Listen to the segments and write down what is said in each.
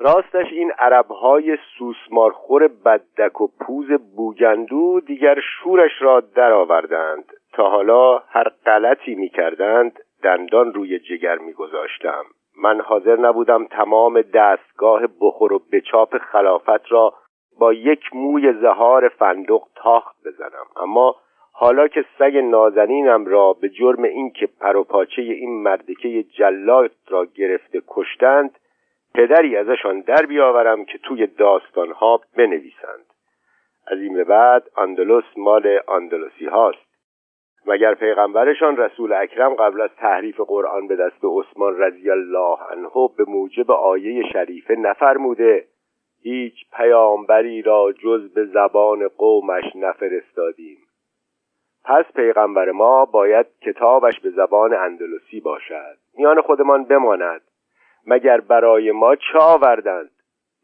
راستش این عربهای سوسمارخور بدک و پوز بوگندو دیگر شورش را درآوردند. تا حالا هر غلطی می‌کردند دندان روی جگر میگذاشتم. من حاضر نبودم تمام دستگاه بخور و بچاپ خلافت را با یک موی زهار فندق تاخت بزنم. اما حالا که سگ نازنینم را به جرم اینکه پروپاچه این مردکه جلات را گرفته کشتند پدری ازشان در بیاورم که توی داستانها بنویسند. از این به بعد اندلس مال اندلسی هاست. مگر پیغمبرشان رسول اکرم قبل از تحریف قرآن به دست عثمان رضی الله عنه به موجب آیه شریفه نفرموده هیچ پیامبری را جز به زبان قومش نفرستادیم. پس پیغمبر ما باید کتابش به زبان اندلسی باشد. میان خودمان بماند. مگر برای ما چه آوردند؟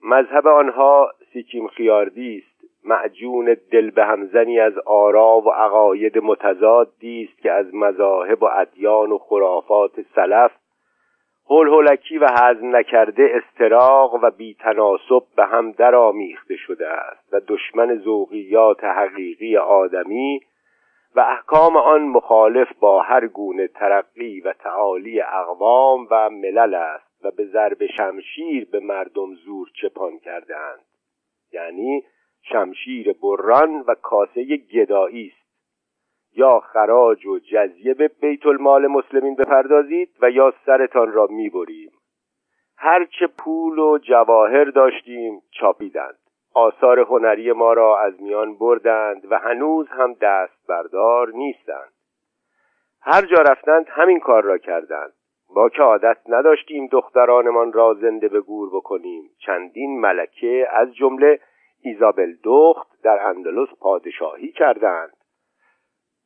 مذهب آنها سیکیم خیاردی است. معجون دل به همزنی از آرا و عقاید متضادی است که از مذاهب و ادیان و خرافات سلف هول هولکی و هضم نکرده استراق و بیتناسب به هم درآمیخته شده است و دشمن ذوقیات حقیقی آدمی و احکام آن مخالف با هر گونه ترقی و تعالی اقوام و ملل است. و به ضرب شمشیر به مردم زور چپان کردهاند. یعنی شمشیر بران و کاسه گدایی است. یا خراج و جزیه به بیت المال مسلمین بپردازید و یا سرتان را می‌بریم. هرچه پول و جواهر داشتیم چاپیدند. آثار هنری ما را از میان بردند و هنوز هم دست بردار نیستند. هر جا رفتند همین کار را کردند. ما که عادت نداشتیم دخترانمان را زنده به گور بکنیم. چندین ملکه از جمله ایزابل دخت در اندلس پادشاهی کردند.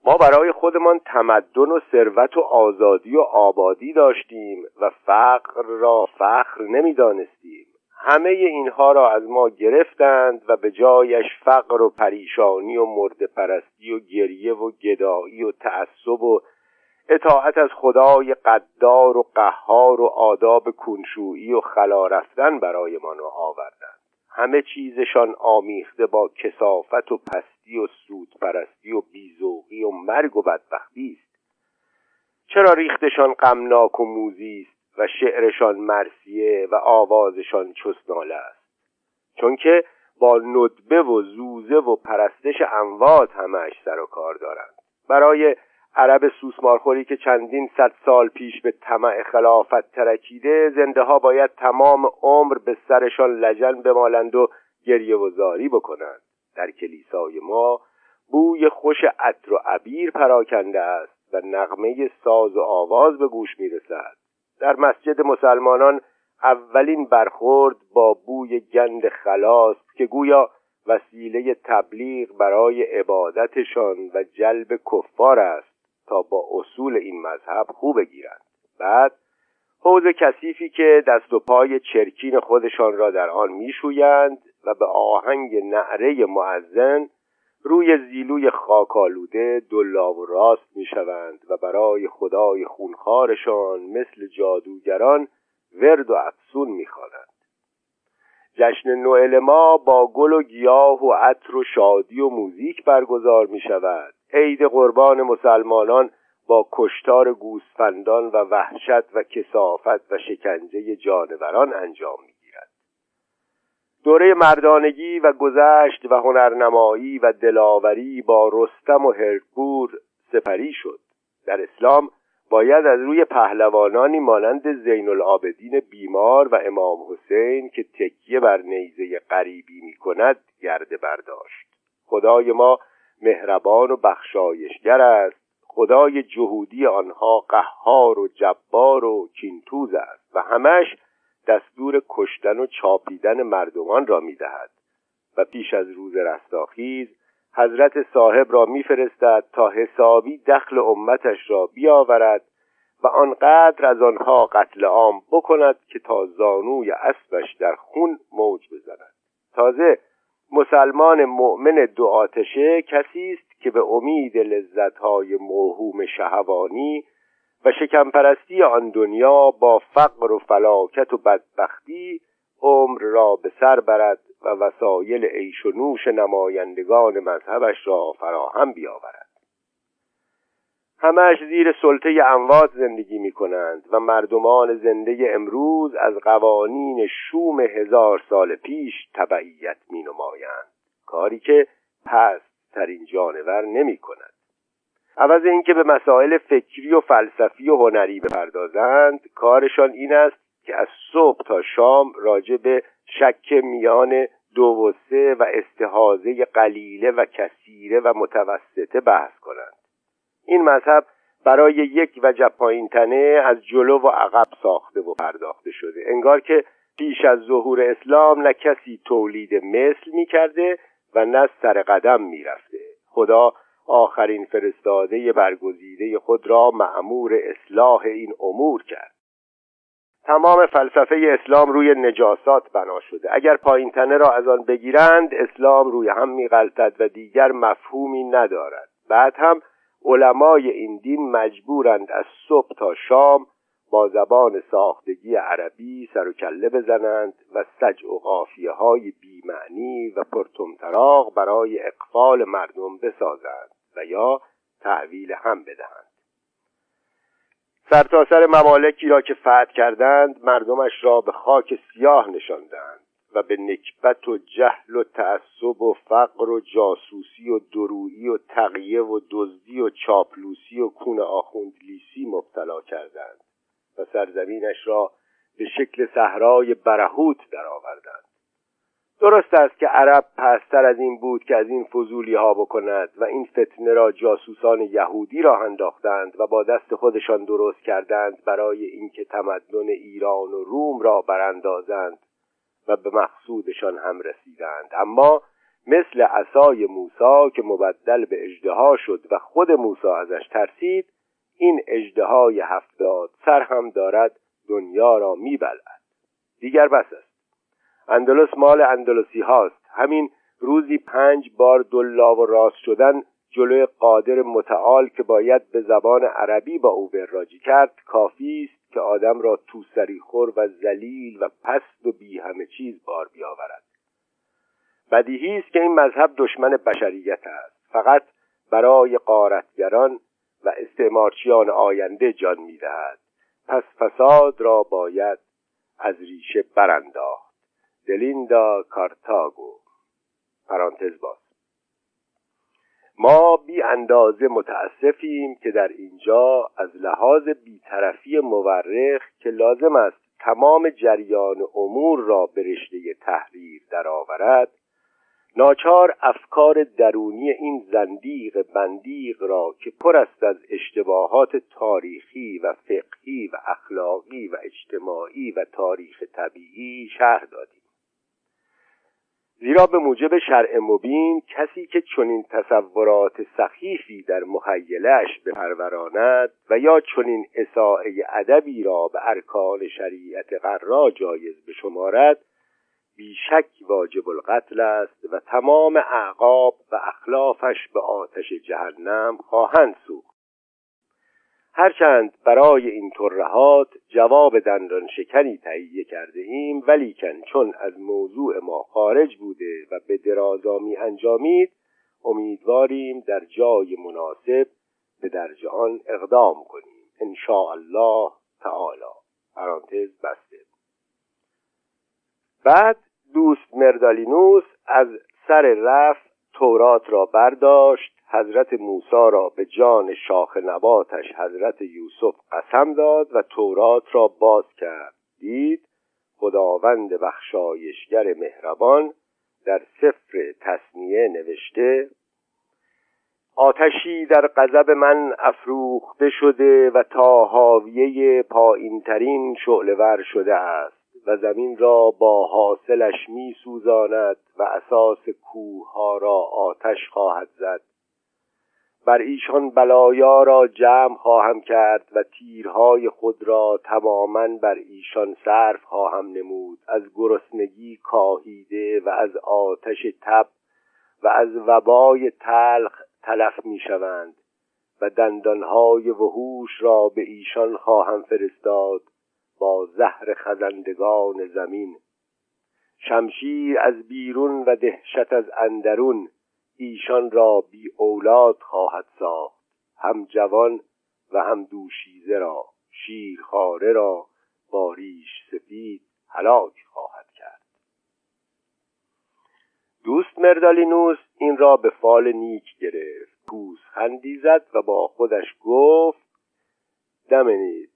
ما برای خودمان تمدن و ثروت و آزادی و آبادی داشتیم و فقر را فخر نمی‌دانستیم. همه اینها را از ما گرفتند و به جایش فقر و پریشانی و مرد پرستی و گریه و گدایی و تعصب و اطاعت از خدای قدار و قهار و آداب کنشویی و خلا رفتن برایمان آوردند. همه چیزشان آمیخته با کسافت و پستی و سود پرستی و بیزوقی و مرگ و بدبختی است. چرا ریختشان غمناک و موزی است و شعرشان مرسیه و آوازشان چسناله است؟ چون که با ندبه و زوزه و پرستش اموات همش سر و کار دارند. برای عرب سوسمارخوری که چندین صد سال پیش به طمع خلافت ترکیده زنده ها باید تمام عمر به سرشان لجن بمالند و گریه و زاری بکنند. در کلیسای ما بوی خوش عطر و عبیر پراکنده است و نغمه ساز و آواز به گوش می‌رسد. در مسجد مسلمانان اولین برخورد با بوی گند خلاص که گویا وسیله تبلیغ برای عبادتشان و جلب کفار است. تا با اصول این مذهب خوب بگیرند. بعد حوز کثیفی که دست و پای چرکین خودشان را در آن میشویند و به آهنگ نعره معزن روی زیلوی خاکالوده دلا و راست می‌شوند و برای خدای خونخوارشان مثل جادوگران ورد و افسون می‌خوانند. جشن نوئل ما با گل و گیاه و عطر و شادی و موزیک برگزار می شود عید قربان مسلمانان با کشتار گوسفندان و وحشت و کسافت و شکنجه جانوران انجام می دوره مردانگی و گذشت و هنرنمایی و دلاوری با رستم و هرکور سپری شد. در اسلام باید از روی پهلوانانی مانند زین العابدین بیمار و امام حسین که تکیه بر نیزه غریبی می کند گرده برداشت خدای ما مهربان و بخشایشگر است. خدای جهودی آنها قهار و جبار و کینتوز است و همش دستور کشتن و چاپیدن مردمان را می‌دهد. و پیش از روز رستاخیز حضرت صاحب را میفرستد تا حسابی دخل امتش را بیاورد و آنقدر از آنها قتل عام بکند که تا زانوی اسبش در خون موج بزند. تازه مسلمان مؤمن دو آتشه کسی است که به امید لذتهای موهوم شهوانی و شکمپرستی آن دنیا با فقر و فلاکت و بدبختی عمر را به سر برد و وسایل عیش و نوش نمایندگان مذهبش را فراهم بیاورد. همش زیر سلطه اموات زندگی می کنند و مردمان زنده امروز از قوانین شوم هزار سال پیش تبعیت می نمایند کاری که پست ترین جانور نمی کند عوض اینکه به مسائل فکری و فلسفی و هنری بپردازند کارشان این است که از صبح تا شام راجع به شک میان دو و سه و استحاضه قلیله و کثیره و متوسطه بحث کنند. این مذهب برای یک وجه پایین تنه از جلو و عقب ساخته و پرداخته شده. انگار که پیش از ظهور اسلام نه کسی تولید مثل می کرده و نه سر قدم می رفته. خدا آخرین فرستاده برگزیده خود را معمور اصلاح این امور کرد. تمام فلسفه اسلام روی نجاسات بنا شده. اگر پایین تنه را از آن بگیرند اسلام روی هم میغلطد و دیگر مفهومی ندارد. بعد هم علمای این دین مجبورند از صبح تا شام با زبان ساختگی عربی سر و کله بزنند و سج و قافیه های بیمعنی و پرتمطراق برای اقفال مردم بسازند و یا تحویل هم بدهند. سرتاسر سر ممالکی را که فتح کردند مردمش را به خاک سیاه نشاندند. و به نکبت و جهل و تعصب و فقر و جاسوسی و درویی و تقیه و دزدی و چاپلوسی و کون آخوندلیسی مبتلا کردند و سرزمینش را به شکل صحرای برهوت درآوردند. درست است که عرب پستر از این بود که از این فضولی ها بکند و این فتنه را جاسوسان یهودی را انداختند و با دست خودشان درست کردند برای اینکه تمدن ایران و روم را براندازند و به مقصودشان هم رسیدند. اما مثل عصای موسی که مبدل به اجدها شد و خود موسی ازش ترسید این اجدهای هفتاد سر هم دارد دنیا را میبلد دیگر بس است. اندلس مال اندلسی هاست. همین روزی پنج بار دلا و راست شدن جلوی قادر متعال که باید به زبان عربی با او وراجی کرد کافی است که آدم را توسری خور و ذلیل و پست و بی همه چیز بار بیاورد. بدیهی است که این مذهب دشمن بشریت است. فقط برای قارتگران و استعمارچیان آینده جان می‌دهد. پس فساد را باید از ریشه برانداخت. دلیندا کارتاگو. پرانتز باز. ما بی اندازه متاسفیم که در اینجا از لحاظ بیطرفی مورخ که لازم است تمام جریان امور را به رشته تحریر درآورد ناچار افکار درونی این زندیق بندیق را که پر است از اشتباهات تاریخی و فقهی و اخلاقی و اجتماعی و تاریخ طبیعی شهر دادیم. زیرا به موجب شرع مبین کسی که چنین تصورات سخیفی در مخیلش بپروراند و یا چنین اساعه ادبی را به ارکان شریعت قرا جایز بشمارد بیشک واجب القتل است و تمام اعقاب و اخلافش به آتش جهنم خواهند سوخت. هرچند برای این ترهات جواب دندان شکنی تهیه کرده ایم ولیکن چون از موضوع ما خارج بوده و به درازا می انجامید امیدواریم در جای مناسب به درج آن اقدام کنیم. ان الله تعالی. پرانتز بسته. بعد دوست مردالینوس از سر رف تورات را برداشت حضرت موسی را به جان شاخ نباتش حضرت یوسف قسم داد و تورات را باز کرد. دید خداوند بخشایشگر مهربان در سفر تصنیه نوشته آتشی در قذب من افروخته شده و تا حاویه پایینترین شعلور شده است. و زمین را با حاصلش می و اساس کوه ها را آتش خواهد زد. بر ایشان بلایا را جمع خواهم کرد و تیرهای خود را تماما بر ایشان صرف خواهم نمود. از گرسنگی کاهیده و از آتش تب و از وبای تلخ تلف می شوند و دندانهای وحوش را به ایشان خواهم فرستاد. با زهر خزندگان زمین. شمشیر از بیرون و دهشت از اندرون ایشان را بی اولاد خواهد ساخت. هم جوان و هم دوشیزه را شیرخواره را با ریش سفید هلاک خواهد کرد. دوست مردالینوس این را به فال نیک گرفت. پوزخندی زد و با خودش گفت دمنید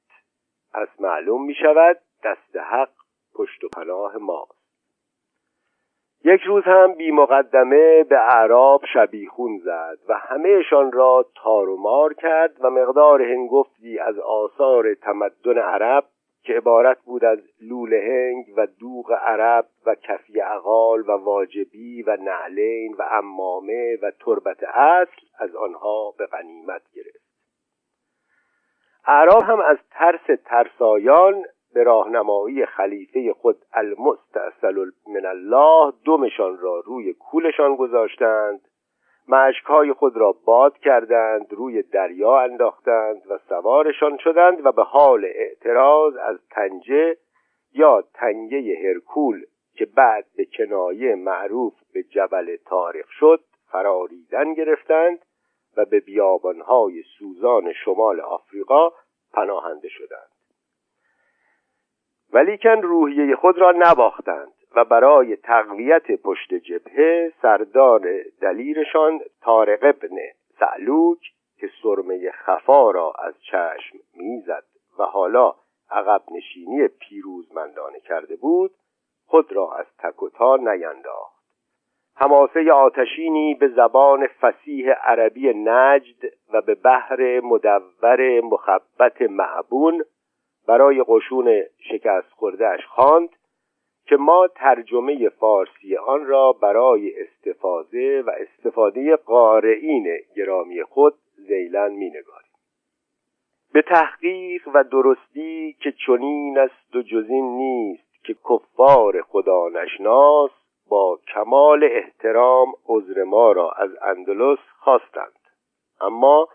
پس معلوم می شود دست حق پشت و پناه ماست. یک روز هم بی مقدمه به اعراب شبیخون زد و همهشان را تار و مار کرد و مقدار هنگفتی از آثار تمدن عرب که عبارت بود از لوله هنگ و دوغ عرب و کفی اقال و واجبی و نعلین و امامه و تربت اصل از آنها به غنیمت گرفت. اعراب هم از ترس ترسایان به راهنمایی خلیفه خود المستاصل من الله دمشان را روی کولشان گذاشتند مشکهای خود را باد کردند روی دریا انداختند و سوارشان شدند و به حال اعتراض از تنجه یا تنگه هرکول که بعد به کنایه معروف به جبل تاریخ شد فراریدن گرفتند و به بیابانهای سوزان شمال آفریقا پناهنده شدند. ولیکن روحیه خود را نباختند و برای تقویت پشت جبهه سردار دلیرشان تارق ابن سعلوک که سرمه خفا را از چشم می‌زد و حالا عقب نشینی پیروزمندانه کرده بود خود را از تک و تا نینداخت. حماسه آتشینی به زبان فسیح عربی نجد و به بحر مدور مخبت معبون برای قشون شکست خوردهش خواند که ما ترجمه فارسی آن را برای استفاده و استفاده قارئین گرامی خود زیلن می نگاریم. به تحقیق و درستی که چنین است و جزین نیست که کفار خدا نشناس با کمال احترام عذر ما را از اندلس خواستند. اما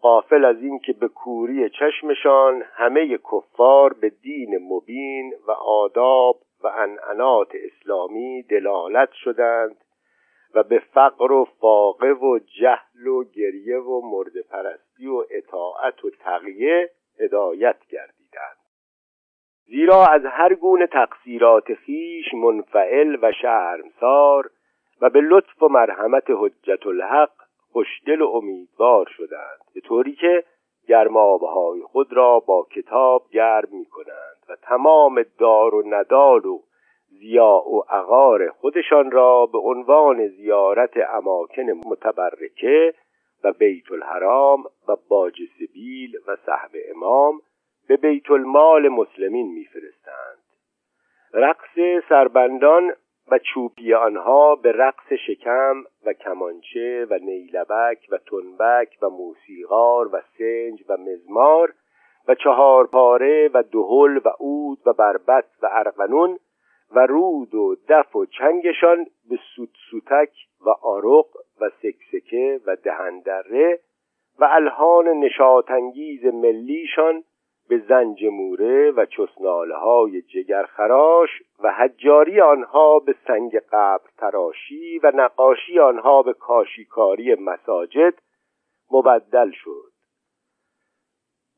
قافل از اینکه به کوری چشمشان همه کفار به دین مبین و آداب و انعنات اسلامی دلالت شدند و به فقر و فاقه و جهل و گریه و مرد پرستی و اطاعت و تقیه هدایت گردیدند زیرا از هر گونه تقصیرات خیش منفعل و شرمسار و به لطف و مرحمت حجت الحق خوشدل و امیدوار شدند به طوری که گرمابهای خود را با کتاب گرم می کنند و تمام دار و ندال و زیاء و عقار خودشان را به عنوان زیارت اماکن متبرکه و بیت الحرام و باج سبیل و صحب امام به بیت المال مسلمین میفرستند. رقص سربندان و چوپی آنها به رقص شکم و کمانچه و نیلبک و تنبک و موسیقار و سنج و مزمار و چهار پاره و دهل و عود و بربت و ارغنون و رود و دف و چنگشان به سوت سوتک و آرق و سکسکه و دهندره و الهان نشاتانگیز ملیشان به زنج موره و چسناله های جگرخراش و حجاری آنها به سنگ قبر تراشی و نقاشی آنها به کاشیکاری مساجد مبدل شد.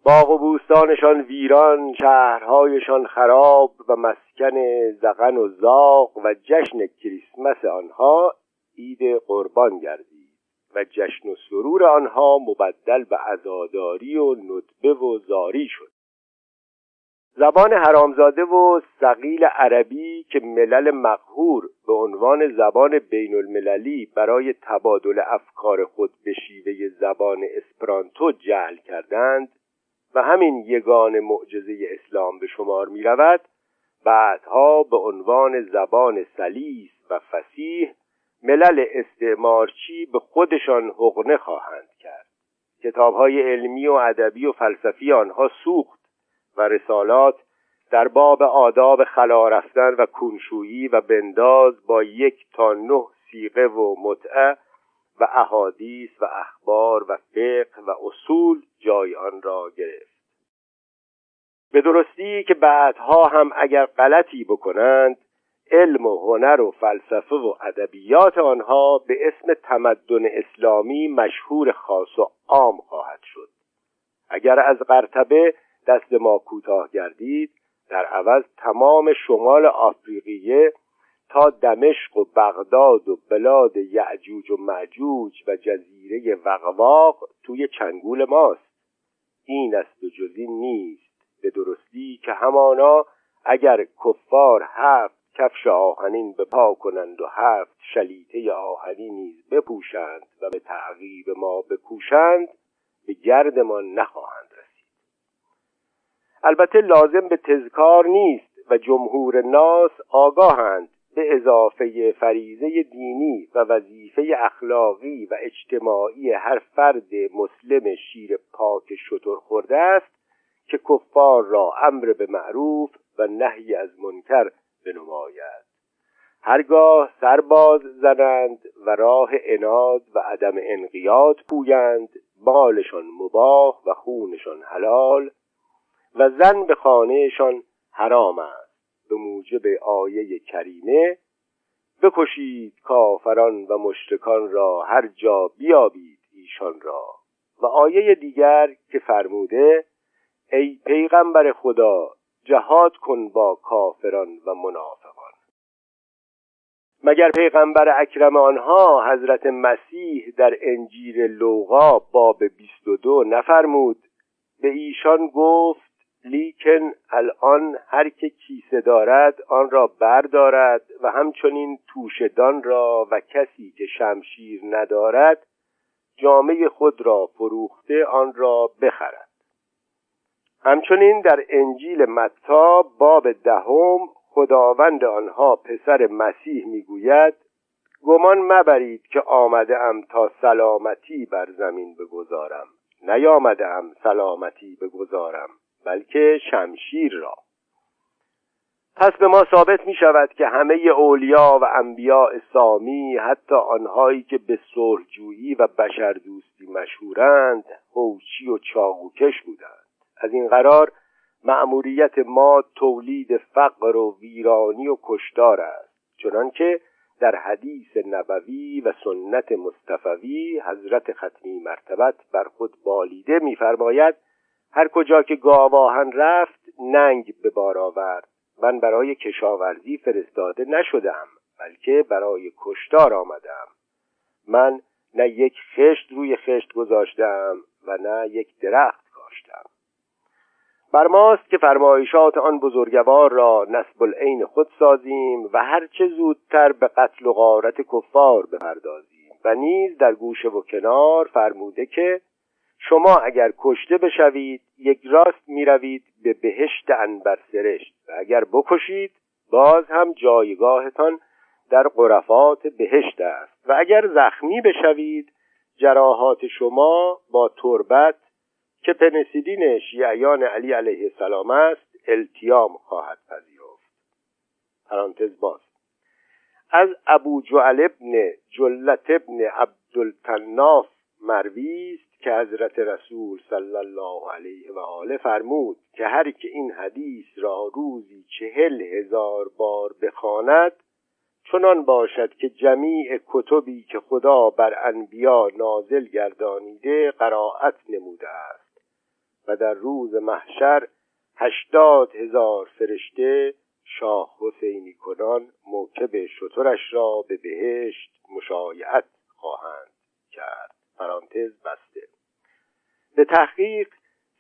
باغ و بوستانشان ویران شهرهایشان خراب و مسکن زغن و زاغ و جشن کریسمس آنها عید قربان گردید و جشن و سرور آنها مبدل به عزاداری و ندبه و زاری شد. زبان حرامزاده و سقیل عربی که ملل مقهور به عنوان زبان بین المللی برای تبادل افکار خود به شیوه زبان اسپرانتو جعل کردند و همین یگان معجزه اسلام به شمار می رود بعدها به عنوان زبان سلیس و فسیح ملل استعمارچی به خودشان حقنه خواهند کرد. کتابهای علمی و ادبی و فلسفی آنها سوخت و رسالات در باب آداب خلا رفتن و کنشویی و بنداز با یک تا نه سیغه و متعه و احادیث و اخبار و فقه و اصول جای آن را گرفت. به درستی که بعدها هم اگر غلطی بکنند علم و هنر و فلسفه و ادبیات آنها به اسم تمدن اسلامی مشهور خاص و عام خواهد شد. اگر از قرطبه دست ما کوتاه گردید. در عوض تمام شمال آفریقیه تا دمشق و بغداد و بلاد یعجوج و معجوج و جزیره وقواق توی چنگول ماست. این است و جزی نیست. به درستی که همانا اگر کفار هفت کفش آهنین به پا کنند و هفت شلیته آهنی نیز بپوشند و به تعقیب ما بکوشند به گردمان نخواهند البته لازم به تذکار نیست و جمهور ناس آگاهند به اضافه فریزه دینی و وظیفه اخلاقی و اجتماعی هر فرد مسلم شیر پاک شطور خورده است که کفار را امر به معروف و نهی از منکر بنماید. هرگاه سرباز زنند و راه اناد و عدم انقیاد پویند مالشان مباه و خونشان حلال و زن به خانهشان حرام است. به موجب آیه کریمه بکشید کافران و مشرکان را هر جا بیابید ایشان را. و آیه دیگر که فرموده ای پیغمبر خدا جهاد کن با کافران و منافقان. مگر پیغمبر اکرم آنها حضرت مسیح در انجیل لوقا باب 22 نفرمود به ایشان گفت لیکن الان هر که کیسه دارد آن را بردارد و همچنین توشدان را و کسی که شمشیر ندارد جامعه خود را فروخته آن را بخرد. همچنین در انجیل متا باب دهم خداوند آنها پسر مسیح می‌گوید گمان مبرید که آمده ام تا سلامتی بر زمین بگذارم. نیامده ام سلامتی بگذارم. بلکه شمشیر را. پس به ما ثابت می شود که همه اولیا و انبیاء سامی حتی آنهایی که به صلحجویی و بشردوستی مشهورند هوچی و چاقوکش بودند. از این قرار مأموریت ما تولید فقر و ویرانی و کشتار است. چنانکه در حدیث نبوی و سنت مصطفوی حضرت ختمی مرتبت بر خود بالیده می‌فرماید هر کجا که گاواهن رفت ننگ به بار آورد. من برای کشاورزی فرستاده نشدم بلکه برای کشتار آمدم. من نه یک خشت روی خشت گذاشتم و نه یک درخت کاشتم. بر ماست که فرمایشات آن بزرگوار را نسب العین خود سازیم و هرچه زودتر به قتل و غارت کفار بپردازیم. و نیز در گوشه و کنار فرموده که شما اگر کشته بشوید یک راست می‌روید به بهشت انبر سرشت و اگر بکشید باز هم جایگاهتان در قرفات بهشت است. و اگر زخمی بشوید جراحات شما با تربت که پنسیدین شیعیان علی علیه السلام است التیام خواهد پذیرفت. پرانتز باز. از ابو جعل ابن جلت ابن عبدالتناف مروی است که حضرت رسول صلی الله علیه و آله فرمود که هر که این حدیث را روزی چهل هزار بار بخواند چنان باشد که جمیع کتبی که خدا بر انبیا نازل گردانیده قرائت نموده است. و در روز محشر هشتاد هزار فرشته شاه حسینی کنان موکب شطرش را به بهشت مشایعت خواهند کرد. پرانتز بسته. به تحقیق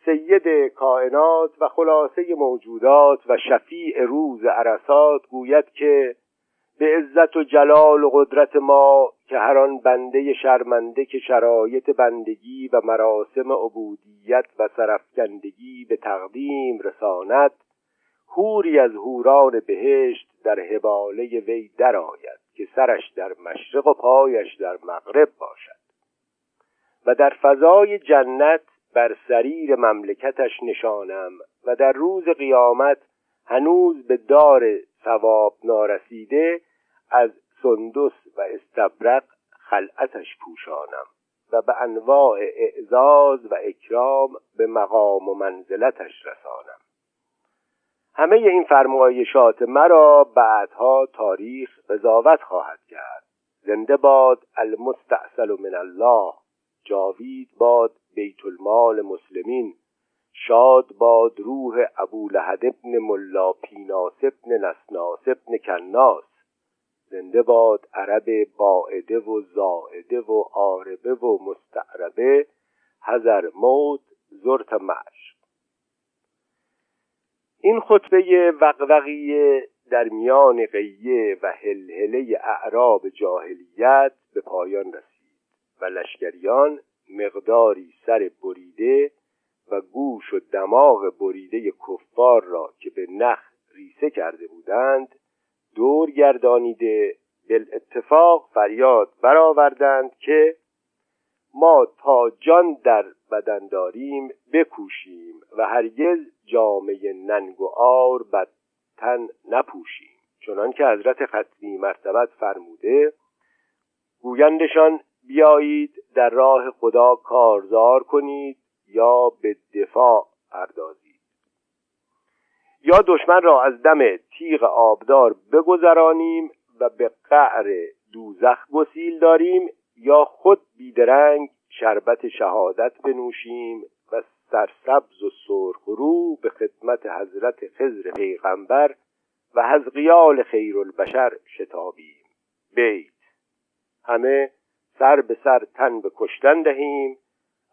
سید کائنات و خلاصه موجودات و شفیع روز عرصات گوید که به عزت و جلال و قدرت ما که هر آن بنده شرمنده که شرایط بندگی و مراسم عبودیت و سرفکندگی به تقدیم رساند هوری از هوران بهشت در حباله وی درآید که سرش در مشرق و پایش در مغرب باشد. و در فضای جنت بر سریر مملکتش نشانم و در روز قیامت هنوز به دار ثواب نارسیده از سندس و استبرق خلعتش پوشانم و به انواع اعزاز و اکرام به مقام و منزلتش رسانم. همه این فرمایشات مرا بعدها تاریخ قضاوت خواهد کرد. زنده باد المستعسل من الله. جاوید باد بیت المال مسلمین شاد باد روح ابو لهد ابن ملا پیناس ابن نسناس ابن کناس. زنده باد عرب باعده و زائده و عاربه و مستعربه هزر موت زرت مشق. این خطبه وقوقی در میان قیه و هلهله اعراب جاهلیت به پایان رسید. و لشکریان مقداری سر بریده و گوش و دماغ بریده کفار را که به نخ ریسه کرده بودند دور گردانیده اتفاق فریاد برآوردند که ما تا جان در بدن داریم بکوشیم و هرگز جامعه ننگ و آر بد تن نپوشیم. چنان که حضرت ختمی مرتبت فرموده گویندشان بیایید در راه خدا کارزار کنید یا به دفاع پردازید. یا دشمن را از دم تیغ آبدار بگذرانیم و به قعر دوزخ گسیل داریم یا خود بیدرنگ شربت شهادت بنوشیم و سرسبز و سرخ رو به خدمت حضرت خزر پیغمبر و حزقیال خیر البشر شتابیم. بیت. همه سر به سر تن به کشتن دهیم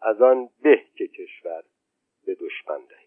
از آن به که کشور به دشمن دهیم.